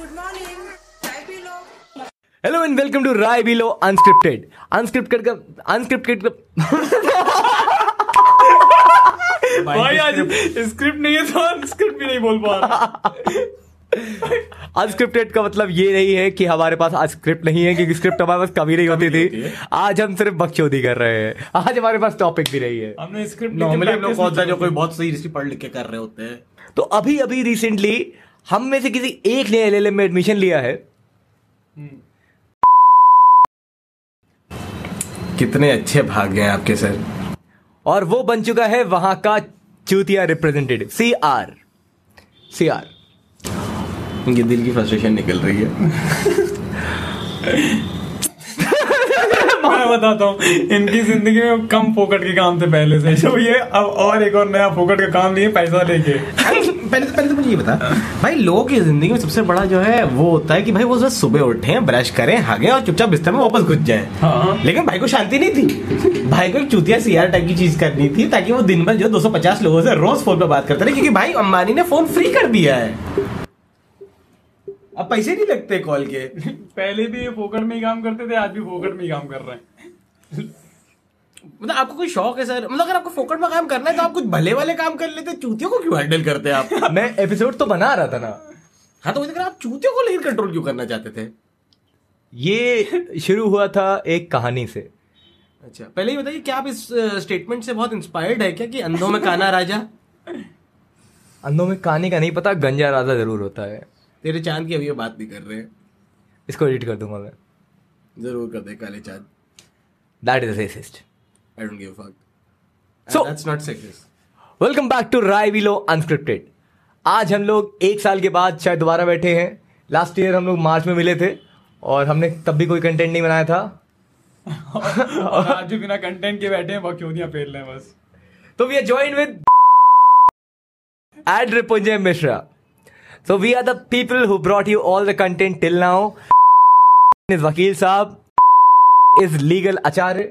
Good morning चाय पी लो hello and welcome to Rai below unscripted unscripted का unscripted का भाई आज स्क्रिप्ट नहीं है तो स्क्रिप्ट भी नहीं बोल पा रहा। अनस्क्रिप्टेड का मतलब ये नहीं है कि हमारे पास आज स्क्रिप्ट नहीं है क्योंकि स्क्रिप्ट हमारे पास कभी नहीं होती थी। आज हम सिर्फ़ बकचोदी कर रहे हैं। आज हमारे पास टॉपिक भी नहीं है। हमने स्क्रिप्ट नॉर्मली हम लोग कौन सा जो कोई बहुत सही पढ़ लिख के कर रहे होते हैं। तो अभी अभी रिसेंटली हम में से किसी एक ने एलएलएम में एडमिशन लिया है। कितने अच्छे भाग गए आपके सर। और वो बन चुका है वहाँ का चूतिया representative C R C R इनके दिल की फ्रस्ट्रेशन निकल रही है। मैं बताता हूँ इनकी ज़िंदगी में कम फोकट के काम थे पहले से। जो ये अब और एक और नया फोकट का काम लिए पैसा लेके। पहले तो पहले तो मुझे ये बता। भाई लोगों की ज़िंदगी में सबसे बड़ा जो है वो होता है कि भाई वो बस सुबह उठे ब्रश करें हागे और चुपचाप बिस्तर में वापस घुस जाए। हाँ। लेकिन भाई को शांति नहीं थी। भाई को एक चूतिया सीआर टाइप की चीज़ करनी थी ताकि वो दिन भर जो 250 लोगों से रोज फ़ोन पे बात करते रहे क्योंकि भाई अंबानी ने फ़ोन फ्री कर दिया है। अब पैसे नहीं लगते कॉल के। पहले भी ये फोकट में ही काम करते थे आज भी फोकट में ही काम कर रहे हैं। मतलब आपको कोई शौक है सर? मतलब अगर आपको फोकट में काम करना है तो आप कुछ भले वाले काम कर लेते चूतियों को क्यों हैंडल करते आप? मैं एपिसोड तो बना रहा था ना। हाँ तो आप चूतियों को लेकर कंट्रोल क्यों करना चाहते थे? ये शुरू हुआ था एक कहानी से। अच्छा पहले ही बताइए क्या आप इस स्टेटमेंट से बहुत इंस्पायर्ड है क्या कि अंधों में काना राजा? अंधों में कहानी का नहीं पता गंजा राजा ज़रूर होता है। तेरे चाँद की अभी ये बात नहीं कर रहे। इसको एडिट कर दूँगा मैं। ज़रूर कर दे काले चाँद। That is racist I don't give fuck So- that's not sexist welcome back to Rai willow unscripted आज हम लोग एक साल के बाद शायद दोबारा बैठे हैं। लास्ट ईयर हम लोग मार्च में मिले थे और हमने तब भी कोई कंटेंट नहीं बनाया था। और आज भी बिना कंटेंट के बैठे हैं बकचोदियाँ फेर रहे बस। तो we are join with ad Ripunjay Mishra so we are the people who brought you all the content till now is वकील साहब इज़ लीगल आचार्य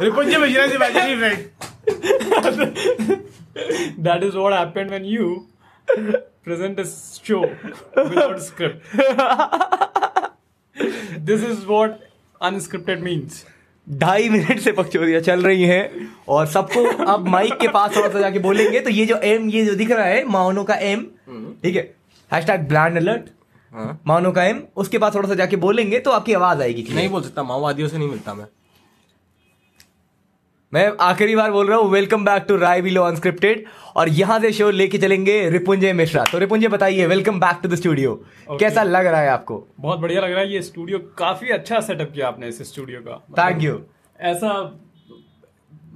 रिपुंजय मिश्रा से बैठे नहीं friend that is what happened when you present a show without script. this is what unscripted means. ढाई minute से पकचोरियाँ चल रही हैं और सबको अब माइक के पास थोड़ा सा जाके बोलेंगे तो ये जो एम ये जो दिख रहा है माउनो का एम ठीक है हैशटैग ब्रांड अलर्ट माउनो का एम उसके पास थोड़ा सा जाके बोलेंगे तो आपकी आवाज़ आएगी। नहीं बोल सकता माओवादियों से नहीं मिलता मैं मैं आखिरी बार बोल रहा हूँ welcome back to Rai willow unscripted और यहाँ से शो लेके चलेंगे रिपुंजय मिश्रा तो रिपुंजय बताइए welcome back to the studio कैसा लग रहा है आपको? बहुत बढ़िया लग रहा है। ये स्टूडियो काफ़ी अच्छा सेटअप किया आपने इस स्टूडियो का। थैंक यू ऐसा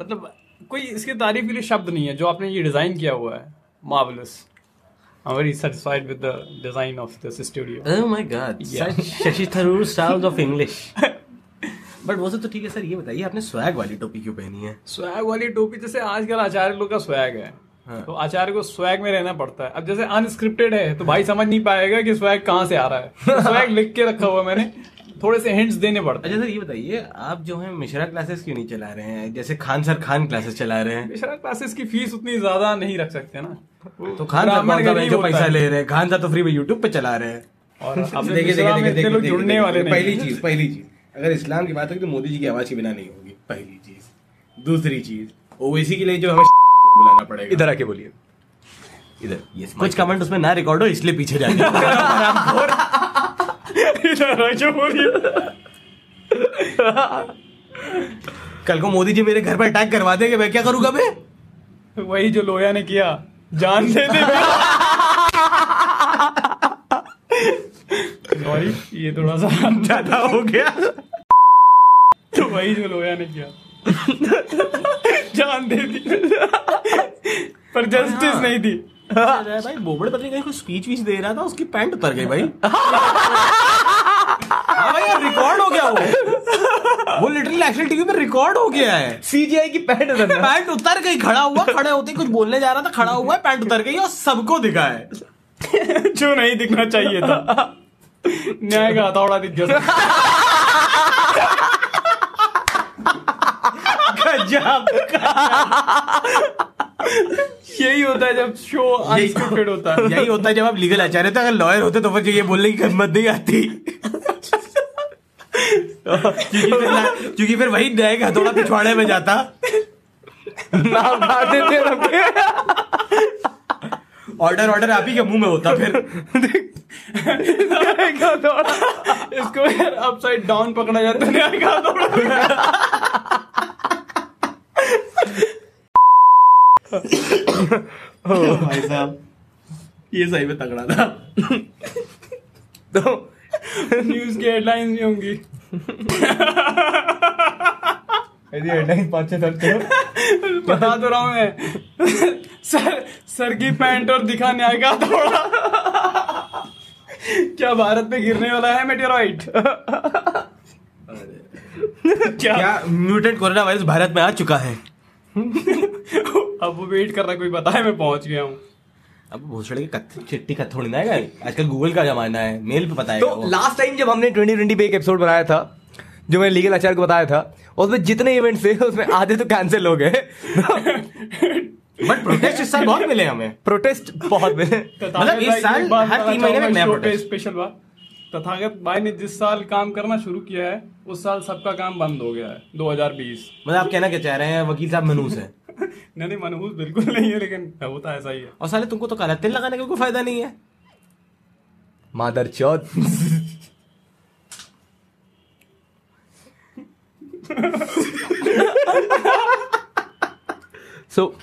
मतलब कोई इसकी तारीफ़ के लिए शब्द नहीं है जो आपने ये डिज़ाइन किया हुआ है। Marvellous I very satisfied with the design of this studio oh my God Shashi Tharoor styles of English but वो सब तो ठीक है सर ये बताइए आपने स्वैग वाली टोपी क्यों पहनी है? स्वैग वाली टोपी जैसे आजकल आचार्य लोग का स्वैग है। हाँ। तो आचार्य को स्वैग में रहना पड़ता है। अब जैसे अनस्क्रिप्टेड है तो भाई समझ नहीं पाएगा कि स्वैग कहाँ से आ रहा है। स्वैग लिख के रखा हुआ मैंने। थोड़े से हिंट्स देने पड़ते हैं। अच्छा सर ये बताइए आप जो है मिश्रा क्लासेस क्यों नहीं चला रहे हैं? जैसे खान सर खान क्लासेस चला रहे हैं। मिश्रा क्लासेस की फ़ीस उतनी ज़्यादा नहीं रख सकते ना। तो खान सर जो पैसा ले रहे हैं? खान सर तो फ्री में यूट्यूब पे चला रहे हैं। और अब देखिए में देखिए लोग जुड़ने वाले पहली चीज़ पहली चीज़। अगर इस्लाम की बात होगी तो मोदी जी की आवाज़ के बिना नहीं होगी पहली चीज़। दूसरी चीज़ ओवैसी के लिए जो हमें बुलाना पड़ेगा। इधर आके बोलिए। इधर कुछ कमेंट उसमें ना रिकॉर्ड हो इसलिए पीछे जाने इधर आ बोलिए। कल को मोदी जी मेरे घर पर अटैक करवा देंगे मैं क्या करूँगा मैं? वही जो लोया ने किया जान दे दे। सॉरी ये थोड़ा सा ज़्यादा हो गया। वही जो लोया ने किया। जान दे दी। पर जस्टिस नहीं थी भाई बोबड़े पत्नी कहीं कोई स्पीच वीच दे रहा था उसकी पैंट उतर गई भाई। हाँ भाई यार रिकॉर्ड हो गया वो। वो लिटरली नेशनल टीवी पे रिकॉर्ड हो गया है। सीजीआई की पैंट उधर पैंट उतर गई खड़ा हुआ खड़े होते कुछ बोलने जा रहा था खड़ा हुआ है पैंट उतर गई और सबको दिखा है। जो नहीं दिखना चाहिए था। न्याय का हथौड़ा दिख गया गजब यही होता है जब शो अनस्क्रिप्टेड होता है। यही होता है जब आप लीगल आचार्य होते अगर लॉयर होते तो फिर ये बोलने की हिम्मत नहीं आती। क्योंकि फिर क्योंकि फिर वही न्याय का हथौड़ा पिछवाड़े में जाता। सबके ऑर्डर ऑर्डर आप ही के मुँह में होता फिर। थोड़ा इसको यार अपसाइड डाउन पकड़ा जाता है न्याय का हथौड़ा। भाई साहब ये सही में तगड़ा था। तो न्यूज़ की हेडलाइंस नहीं होंगी। यदि हेडलाइन पाँच छह करते हो। बता तो रहा हूँ मैं। सर सर की पैंट और दिखा न्याय का हथौड़ा क्या भारत पे गिरने वाला है मेटेराइट क्या क्या म्यूटेंट कोरोना वायरस भारत में आ चुका है? अब वो वेट कर रहा है कोई बताए मैं पहुँच गया हूँ। अब भोसड़े की कथ- चिट्ठी का थोड़ी ना है आजकल गूगल का जमाना है मेल पे बताएगा तो लास्ट टाइम जब हमने 2020 पे एक एपिसोड बनाया था जो मैंने लीगल आचार्य को बताया था उसमें जितने इवेंट्स थे उसमें आधे तो कैंसिल हो गए। बट प्रोटेस्ट इस साल बहुत मिले हमें। प्रोटेस्ट बहुत मिले। मतलब इस साल हर तीन महीने में नया protest। स्पेशल बात। तथागत भाई ने जिस साल काम करना शुरू किया है उस साल सबका काम बंद हो गया है 2020 मतलब आप कहना क्या चाह रहे हैं वकील साहब मनूस है। नहीं नहीं मनहूस बिल्कुल नहीं है लेकिन होता ऐसा ही है। और साले तुमको तो काला तेल लगाने का कोई फ़ायदा नहीं है। मादर चौथ। सो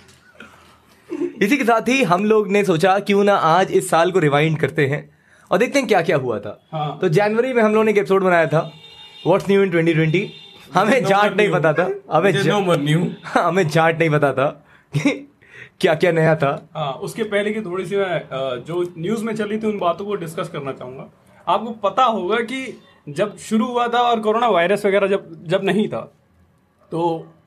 इसी के साथ ही हम लोग ने सोचा क्यों ना आज इस साल को रिवाइंड करते हैं और देखते हैं क्या क्या हुआ था। हाँ। तो जनवरी में हम लोगों ने एक एपिसोड बनाया था व्हाट्स न्यू इन 2020 हमें जाट नहीं पता था। हमें हमें जाट नहीं पता था क्या क्या नया था। हाँ उसके पहले की थोड़ी सी मैं जो न्यूज़ में चली थी उन बातों को डिस्कस करना चाहूँगा। आपको पता होगा कि जब शुरू हुआ था और कोरोना वायरस वगैरह जब जब नहीं था तो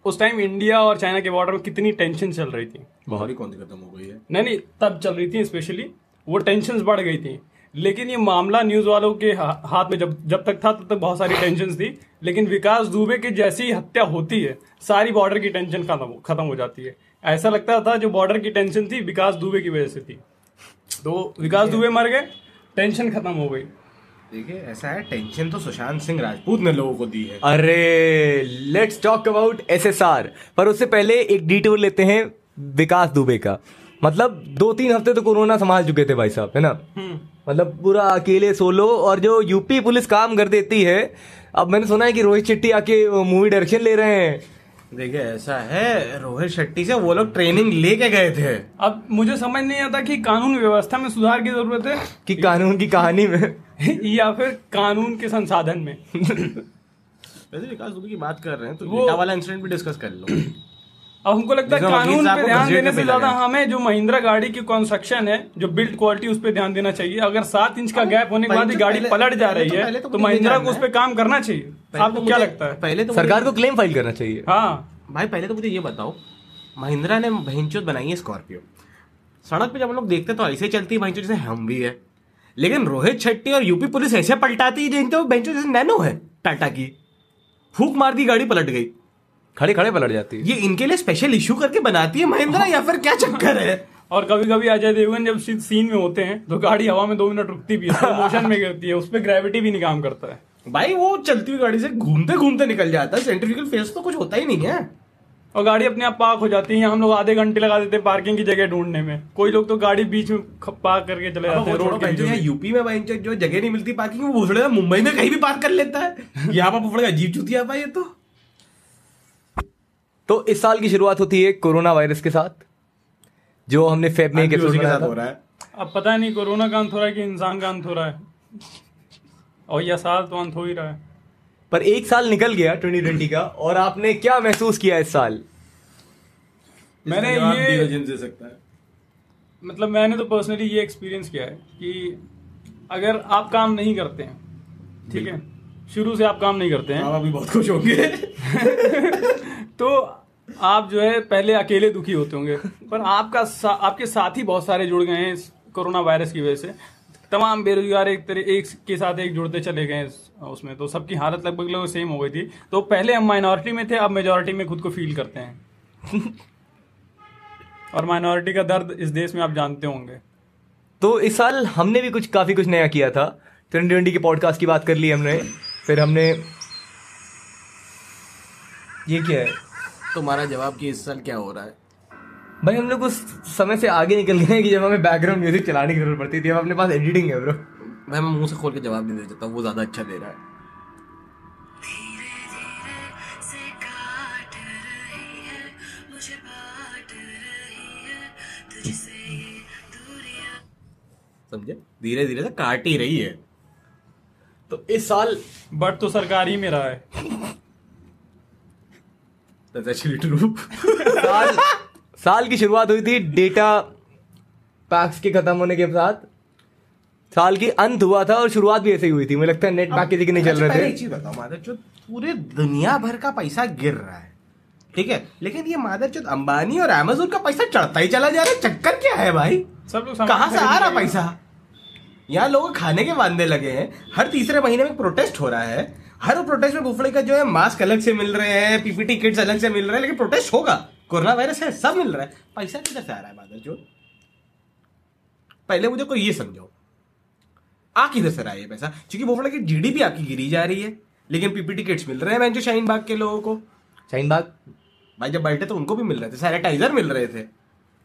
उस टाइम इंडिया और चाइना के बॉर्डर में कितनी टेंशन चल रही थी। बहुत ही कौन सी खत्म हो गई है? नहीं नहीं तब चल रही थी स्पेशली वो टेंशन बढ़ गई थी। लेकिन ये मामला न्यूज़ वालों के हा- हाथ में जब जब तक था तब तक बहुत सारी टेंशन थी लेकिन विकास दुबे की जैसी ही हत्या होती है सारी बॉर्डर की टेंशन खत्म खत्म हो जाती है। ऐसा लगता था जो बॉर्डर की टेंशन थी विकास दुबे की वजह से थी। तो विकास दुबे मर गए टेंशन खत्म हो गई। देखिए ऐसा है टेंशन तो सुशांत सिंह राजपूत ने लोगों को दी है। अरे लेट्स टॉक अबाउट एसएसआर पर उससे पहले एक डिटूर लेते हैं विकास दुबे का। मतलब दो तीन हफ़्ते तो कोरोना संभाल चुके थे भाई साहब है ना? मतलब पूरा अकेले सोलो और जो यूपी पुलिस काम कर देती है अब मैंने सुना है कि रोहित शेट्टी आके मूवी डायरेक्शन ले रहे हैं। देखिए ऐसा है रोहित शेट्टी से वो लोग ट्रेनिंग लेके गए थे। अब मुझे समझ नहीं आता कि कानून व्यवस्था में सुधार की ज़रूरत है कि कानून की कहानी में। या फिर कानून के संसाधन में। वैसे विकास दुबे की बात कर रहे हैं तो वो- वाला इंसिडेंट भी डिस्कस कर लो। अब हमको लगता है कानून पे ध्यान देने से ज़्यादा हमें जो महिंद्रा गाड़ी की कंस्ट्रक्शन है जो बिल्ड क्वालिटी उस पर ध्यान देना चाहिए। अगर सात इंच का गैप होने के बाद ही गाड़ी पलट जा रही तो- है तो तो महिंद्रा को उस पर काम करना चाहिए। आपको तो क्या लगता है? पहले तो सरकार को क्लेम फ़ाइल करना चाहिए। हाँ। भाई पहले तो मुझे ये बताओ महिंद्रा ने भैंचोद बनाई है स्कॉर्पियो सड़क पे जब हम लोग देखते तो ऐसे चलती है भैंचोद जैसे हम भी है। लेकिन रोहित शेट्टी और यूपी पुलिस ऐसे पलटाती है जिनके वो भैंचोद जैसे नैनो है टाटा की। फूक मार दी गाड़ी पलट गई। खड़े खड़े पलट जाती है। ये इनके लिए स्पेशल इशू करके बनाती है महिंद्रा या फिर क्या चक्कर है? और कभी कभी अजय देवगन जब सीन में होते हैं तो गाड़ी हवा में दो मिनट रुकती भी है मोशन में गिरती है उस पर ग्रेविटी भी नहीं काम करता है। भाई वो चलती हुई गाड़ी से घूमते घूमते निकल जाता है सेंट्रिफिकल फेस तो कुछ होता ही नहीं है। और गाड़ी अपने आप पार्क हो जाती है हम लोग आधे घंटे लगा देते हैं पार्किंग की जगह ढूँढने में। कोई लोग तो गाड़ी बीच में पार्क करके चले जाते हैं रोड के। यूपी में। भैंचोद जो जगह नहीं मिलती पार्किंग वो भूसड़े मुंबई में कहीं भी पार्क कर लेता है। यहाँ पर अजीब चुतिया पाई ये तो। तो इस साल की शुरुआत होती है कोरोना वायरस के साथ जो हमने फेब में एक एपिसोड बनाया था। हो रहा है। अब पता नहीं कोरोना का अंत हो रहा है कि इंसान का अंत हो रहा है। और यह साल तो अंत हो ही रहा है। पर एक साल निकल गया 2020 का और आपने क्या महसूस किया इस साल? मैंने ये- दे सकता है। मतलब मैंने तो पर्सनली ये एक्सपीरियंस किया है कि अगर आप काम नहीं करते हैं ठीक है शुरू से आप काम नहीं करते हैं माँ बाप भी बहुत खुश होंगे। तो आप जो है पहले अकेले दुखी होते होंगे पर आपका सा, आपके साथी बहुत सारे जुड़ गए हैं कोरोना वायरस की वजह से। तमाम बेरोजगार एक तरह एक के साथ एक जुड़ते चले गए उसमें। तो सबकी हालत लगभग लगभग सेम हो गई थी। तो पहले हम माइनॉरिटी में थे अब मेजोरिटी में खुद को फील करते हैं। और माइनॉरिटी का दर्द इस देश में आप जानते होंगे। तो इस साल हमने भी कुछ काफ़ी कुछ नया किया था। ट्वेंटी ट्वेंटी के पॉडकास्ट की बात कर ली हमने फिर हमने ये क्या है। तुम्हारा जवाब कि इस साल क्या हो रहा है? भाई हम लोग उस समय से आगे निकल गए हैं कि जब हमें बैकग्राउंड म्यूज़िक चलाने की ज़रूरत पड़ती थी अब अपने पास एडिटिंग है ब्रो मैं मुँह से खोल के जवाब नहीं दे सकता वो ज़्यादा अच्छा दे रहा है। से काट रही है मुझे बांट रही है तुझसे ये दूरियाँ समझे? धीरे धीरे से काट ही रही है। तो इस साल बट तो सरकार ही में रहा है। That's actually true. साल साल की शुरुआत हुई थी डेटा पैक्स के खत्म होने के साथ। साल की अंत हुआ था और शुरुआत भी ऐसे ही हुई थी। मुझे लगता है नेट पैक किसी के नहीं चल अच्छा, रहे थे। एक चीज़ बताओ मादरचोद पूरे दुनिया भर का पैसा गिर रहा है ठीक है? लेकिन ये मादरचोद अंबानी और अमेजोन का पैसा चढ़ता ही चला जा रहा है। चक्कर क्या है भाई? सब लोग कहाँ से आ रहा पैसा? यहाँ लोग खाने के बांधने लगे हैं। हर तीसरे महीने में प्रोटेस्ट हो रहा है। हर प्रोटेस्ट में बुफड़े का जो है मास्क अलग से मिल रहे हैं पीपीटी किट्स अलग से मिल रहे हैं लेकिन प्रोटेस्ट होगा। कोरोना वायरस है सब मिल रहा है। पैसा किधर से आ रहा है बादल जो? पहले मुझे कोई ये समझाओ। आ किधर से रहा है ये पैसा? क्योंकि बोफड़ा की जीडीपी आपकी गिरी जा रही है लेकिन पीपीटी किट्स मिल रहे हैं मैं जो शाहीन बाग के लोगों को। शाहीन बाग भाई जब बैठे तो उनको भी मिल रहे थे सैनिटाइजर मिल रहे थे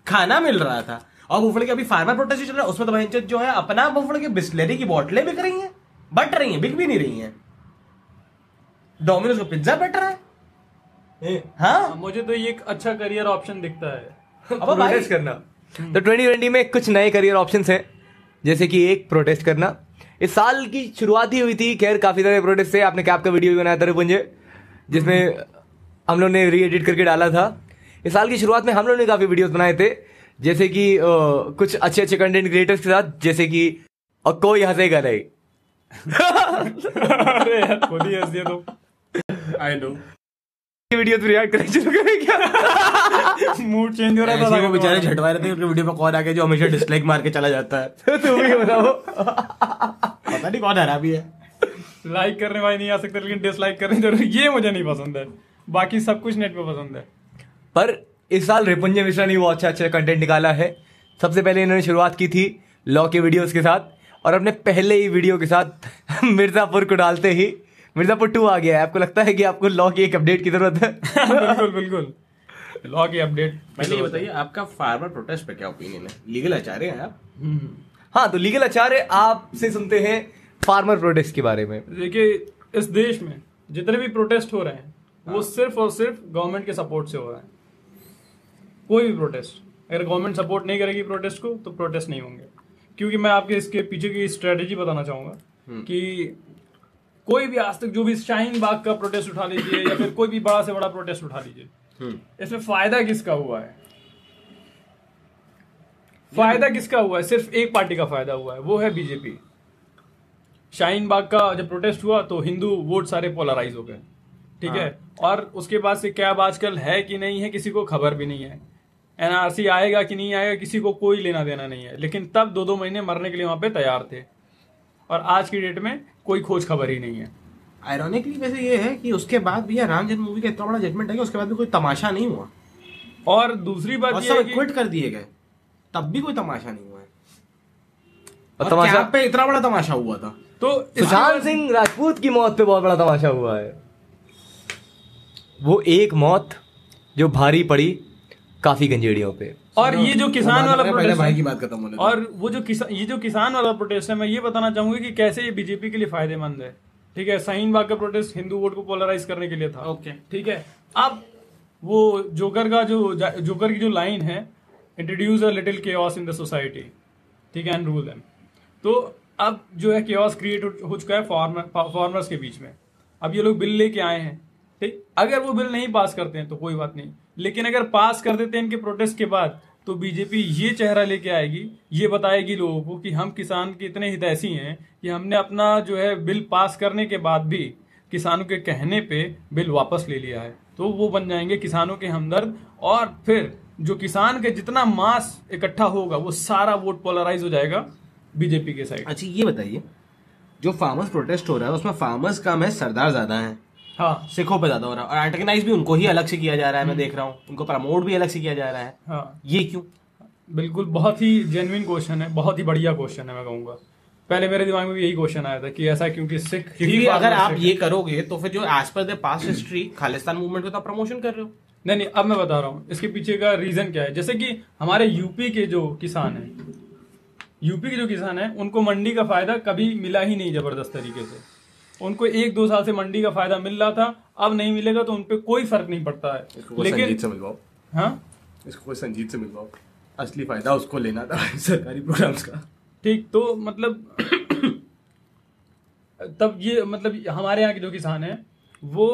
खाना मिल रहा था। और बुफड़े के अभी फार्मर प्रोटेस्ट चल रहा है उसमें तो भाई जो है अपना बुफड़े के बिस्लरी की बोतलें बिक रही हैं बट रही हैं बिक भी नहीं रही हैं। डोमिनोज का पिज्जा बट रहा है हाँ? मुझे तो ये एक अच्छा करियर ऑप्शन दिखता है। अब प्रोटेस्ट करना। तो 2020 में कुछ नए करियर ऑप्शंस हैं जैसे कि एक प्रोटेस्ट करना। इस साल की शुरुआत ही हुई थी। खैर काफ़ी सारे प्रोटेस्ट थे। आपने कैप का वीडियो भी बनाया था रुपुंजे जिसमें हम लोग ने री एडिट करके डाला था। इस साल की शुरुआत में हम लोग ने काफ़ी वीडियोस बनाए थे। जैसे कि अ, कुछ अच्छे अच्छे कंटेंट क्रिएटर्स के साथ जैसे कि और कोई हंसेगा नहीं। अरे यार खुद ही हंस दिया तो। आई नो वीडियो पे रिएक्ट करना शुरू करें क्या? मूड चेंज हो रहा ऐसे था वो बेचारे झटवा रहे थे उनके वीडियो पे कौन आ गया जो हमेशा डिसलाइक मार के चला जाता है। तो ही बताओ। पता नहीं कौन हरा भी है। लाइक करने वाले नहीं आ सकते लेकिन डिसलाइक करने ज़रूर ये मुझे नहीं पसंद है। बाकी सब कुछ नेट पे पसंद है। पर इस साल रिपुंजय मिश्रा ने वो अच्छा अच्छा कंटेंट निकाला है। सबसे पहले इन्होंने शुरुआत की थी लॉ के वीडियोस के साथ और अपने पहले ही वीडियो के साथ मिर्जापुर को डालते ही मिर्जापुर टू आ गया है। आपको लगता है कि आपको लॉ की एक अपडेट की ज़रूरत है? बिल्कुल बिल्कुल। लॉ की अपडेट पहले ये बताइए आपका फार्मर प्रोटेस्ट पे क्या ओपिनियन है? लीगल आचार्य हैं आप? हाँ तो लीगल आचार्य आपसे सुनते हैं फार्मर प्रोटेस्ट के बारे में। देखिए इस देश में जितने भी प्रोटेस्ट हो रहे हैं वो सिर्फ़ और सिर्फ़ गवर्नमेंट के सपोर्ट से हो रहा है। कोई भी प्रोटेस्ट अगर गवर्नमेंट सपोर्ट नहीं करेगी प्रोटेस्ट को तो प्रोटेस्ट नहीं होंगे। क्योंकि मैं आपके इसके पीछे की स्ट्रेटेजी बताना चाहूँगा कि कोई भी आज तक जो भी शाहीन बाग का प्रोटेस्ट उठा लीजिए या फिर कोई भी बड़ा से बड़ा प्रोटेस्ट उठा लीजिए। इसमें फ़ायदा किसका हुआ है? फ़ायदा किसका हुआ है? सिर्फ़ एक पार्टी का फ़ायदा हुआ है वो है बीजेपी शाहीन बाग का जब प्रोटेस्ट हुआ तो हिंदू वोट सारे पोलराइज हो गए ठीक है? और उसके बाद से क्या आजकल है कि नहीं है किसी को खबर भी नहीं है। एनआरसी आएगा कि नहीं आएगा किसी को कोई लेना देना नहीं है। लेकिन तब दो दो महीने मरने के लिए वहाँ पे तैयार थे। और आज की डेट में कोई खोज खबर ही नहीं है। आयरॉनिकली वैसे ये है कि उसके बाद भी यार राम जन्म मूवी का इतना बड़ा जजमेंट है कि उसके बाद भी कोई तमाशा नहीं हुआ। और दूसरी बात और ये है सब कि क्विट कर दिए गए। तब भी कोई तमाशा नहीं हुआ है। तमाशा पे इतना बड़ा तमाशा हुआ था। तो सुशांत सिंह राजपूत की मौत पे बहुत बड़ा तमाशा हुआ है। वो एक मौत जो भारी पड़ी काफ़ी गंजेड़ियों पे। और ये जो किसान वाला प्रोटेस्ट भाई की बात खत्म होने और वो जो किसान ये जो किसान वाला प्रोटेस्ट है मैं ये बताना चाहूँगा कि कैसे ये बीजेपी के लिए फ़ायदेमंद है। ठीक है शाहीन बाग का प्रोटेस्ट हिंदू वोट को पोलराइज करने के लिए था। ओके। ठीक है अब वो जोकर का जो जोकर की जो लाइन है introduce a little chaos in the society ठीक है एंड रूल देम तो अब जो है केओस क्रिएट हो चुका है फार्मर फार्मर्स के बीच में। अब ये लोग बिल लेके आए हैं। ठीक अगर वो बिल नहीं पास करते हैं तो कोई बात नहीं। लेकिन अगर पास कर देते हैं इनके प्रोटेस्ट के बाद तो बीजेपी ये चेहरा लेके आएगी, ये बताएगी लोगों को कि हम किसान के इतने हितैषी हैं कि हमने अपना जो है बिल पास करने के बाद भी किसानों के कहने पे बिल वापस ले लिया है। तो वो बन जाएँगे किसानों के हमदर्द और फिर जो किसान के जितना मास इकट्ठा होगा, वो सारा वोट पोलराइज हो जाएगा बीजेपी के साइड अच्छा ये बताइए, जो फार्मर्स प्रोटेस्ट हो रहा है, उसमें फार्मर्स कम है, सरदार ज़्यादा है। हाँ सिखों पे ज़्यादा हो रहा है। और एंटेगनाइज भी उनको ही अलग से किया जा रहा है मैं देख रहा हूँ। उनको प्रमोट भी अलग से किया जा रहा है। हाँ। ये क्यों? बिल्कुल बहुत ही जेन्युइन क्वेश्चन है बहुत ही बढ़िया क्वेश्चन है मैं कहूँगा। पहले मेरे दिमाग में भी यही क्वेश्चन आया था कि ऐसा क्योंकि सिख क्योंकि अगर आप ये करोगे तो फिर जो as per the past history Khalistan movement को तो प्रमोशन कर रहे हो। नहीं नहीं अब मैं बता रहा हूँ इसके पीछे का रीजन क्या है? जैसे कि हमारे यूपी के जो किसान हैं यूपी के जो किसान हैं उनको मंडी का फ़ायदा कभी मिला ही नहीं ज़बरदस्त तरीके से। उनको एक दो साल से मंडी का फ़ायदा मिल रहा था अब नहीं मिलेगा तो उनपे कोई फ़र्क नहीं पड़ता है। लेकिन मिलवाओ। हाँ? इसको कोई संजीत से मिलवाओ। असली फ़ायदा उसको लेना था सरकारी प्रोग्राम्स का। ठीक तो मतलब तब ये मतलब हमारे यहाँ के जो किसान हैं वो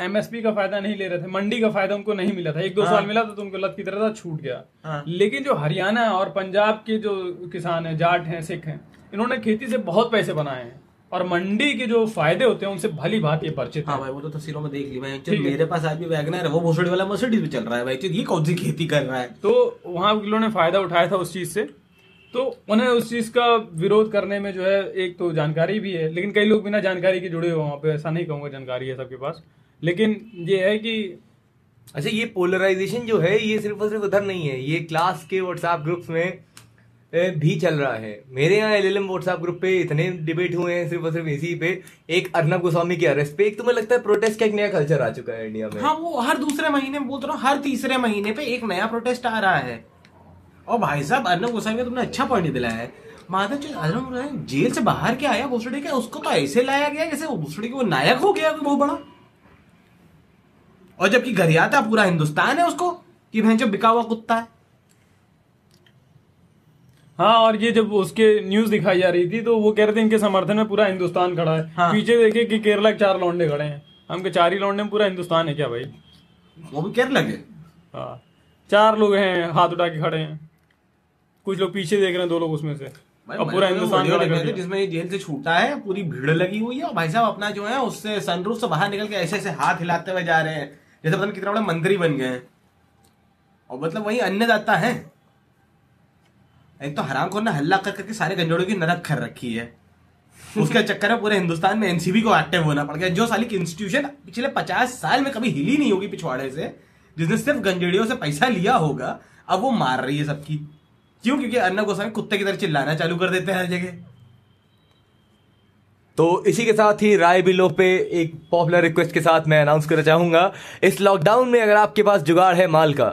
एमएसपी का फ़ायदा नहीं ले रहे थे मंडी का फ़ायदा उनको नहीं मिला था। एक दो हाँ। साल मिला था तो उनको लत की तरह था छूट गया। हाँ। लेकिन जो हरियाणा और पंजाब के जो किसान हैं जाट हैं सिख हैं इन्होंने खेती से बहुत पैसे बनाए हैं। और मंडी के जो फ़ायदे होते हैं उनसे भली भांति ये परिचित हाँ भाई वो तो तस्वीरों में देख ली ठीक है। मेरे पास आज भी वैगनर है वो भोसड़ी वाला मर्सिडीज पे चल रहा है भाई ये कौन सी खेती कर रहा है? तो वहाँ लोगों ने फ़ायदा उठाया था उस चीज़ से। तो उन्हें उस चीज़ का विरोध करने में जो है एक तो जानकारी भी है लेकिन कई लोग बिना जानकारी के जुड़े हुए वहाँ पे ऐसा नहीं कहूँगा जानकारी है सबके पास। लेकिन ये है कि अच्छा ये पोलराइजेशन जो है ये सिर्फ़ और सिर्फ़ उधर नहीं है ये क्लास के व्हाट्सएप ग्रुप्स में भी चल रहा है। मेरे यहाँ एलएलएम व्हाट्सएप ग्रुप पे इतने डिबेट हुए हैं सिर्फ़ और सिर्फ़ इसी पे। एक अर्नब गोस्वामी के अरेस्ट पे। एक तुम्हें लगता है प्रोटेस्ट का एक नया कल्चर आ चुका है इंडिया में? हाँ वो हर दूसरे महीने बोल रहा हूँ हर तीसरे महीने पे एक नया प्रोटेस्ट आ रहा है। और भाई साहब, अर्नब गोस्वामी तुमने अच्छा पॉइंट दिलाया है। माधव जी अर्नब गोस्वामी जेल से बाहर के आया भोसड़ी का उसको तो ऐसे लाया गया जैसे वो भोसड़ी के वो नायक हो गया, बहुत बड़ा। और जबकि गरियाता पूरा हिंदुस्तान है उसको, कि जो बिका हुआ कुत्ता है। हाँ और ये जब उसके न्यूज़ दिखाई जा रही थी तो वो कह रहे थे इनके समर्थन में पूरा हिंदुस्तान खड़ा है। हाँ। पीछे देखे कि केरला के चार लौंडे खड़े हैं। हम के चार ही लौंडे में पूरा हिंदुस्तान है क्या भाई? वो भी केरला के? हाँ। चार लोग हैं हाथ उठा के खड़े हैं। कुछ लोग पीछे देख रहे हैं दो लोग उसमें से। और पूरा तो हिंदुस्तान। जिसमें जेल से छूटा है पूरी भीड़ लगी हुई है और भाई साहब अपना जो है उससे सनरूफ से बाहर निकल के ऐसे ऐसे हाथ हिलाते हुए जा रहे हैं जैसे पता नहीं कितने बड़े मंत्री बन गए हैं। और मतलब वही अन्नदाता है। एक तो हराम खोर ने हल्ला कर करके सारे गंजोड़ों की नरक कर रखी है। उसके चक्कर में पूरे हिंदुस्तान में एनसीबी को एक्टिव होना पड़ गया। जो साली इंस्टीट्यूशन पिछले पचास साल में कभी हिली नहीं होगी पिछवाड़े से जिसने सिर्फ़ गंजेड़ियों से पैसा लिया होगा अब वो मार रही है सबकी। क्यों? क्योंकि अर्नब गोस्वामी कुत्ते की तरह चिल्लाना चालू कर देते हैं हर जगह। तो इसी के साथ ही राय बिलो पे एक पॉपुलर रिक्वेस्ट के साथ मैं अनाउंस करना चाहूँगा। इस लॉकडाउन में अगर आपके पास जुगाड़ है माल का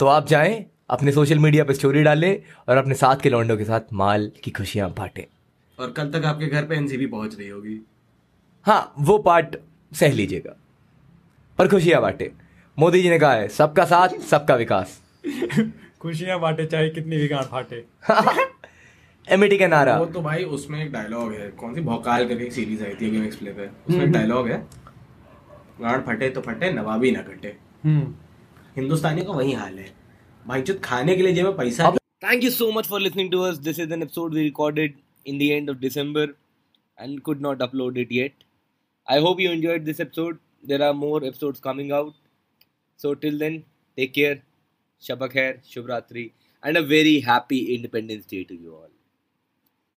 तो आप जाएँ अपने सोशल मीडिया पर स्टोरी डालें और अपने साथ के लौंडों के साथ माल की खुशियाँ बांटें। और कल तक आपके घर पे एनसीबी पहुँच रही होगी। हाँ वो पार्ट सह लीजिएगा। और खुशियाँ बांटे। मोदी जी ने कहा है सबका साथ सबका विकास। खुशियाँ बांटे चाहे कितनी भी गांठ फाटे एमईटी का नारा। वो तो भाई उसमें एक डायलॉग है। कौन सी? भौकाल करके एक सीरीज़ आई थी गेम एक्सप्ले पे। उसमें एक डायलॉग है। गांड फटे तो फटे नवाबी ना कटे। हम्म। हिंदुस्तानी का वही हाल है। भाई चुत खाने के लिए जेब में पैसा thank you so much for listening to us this is an episode we recorded in the end of December and could not upload it yet I hope you enjoyed this episode there are more episodes coming out so till then take care शब खैर शुभरात्रि and a very happy independence day to you all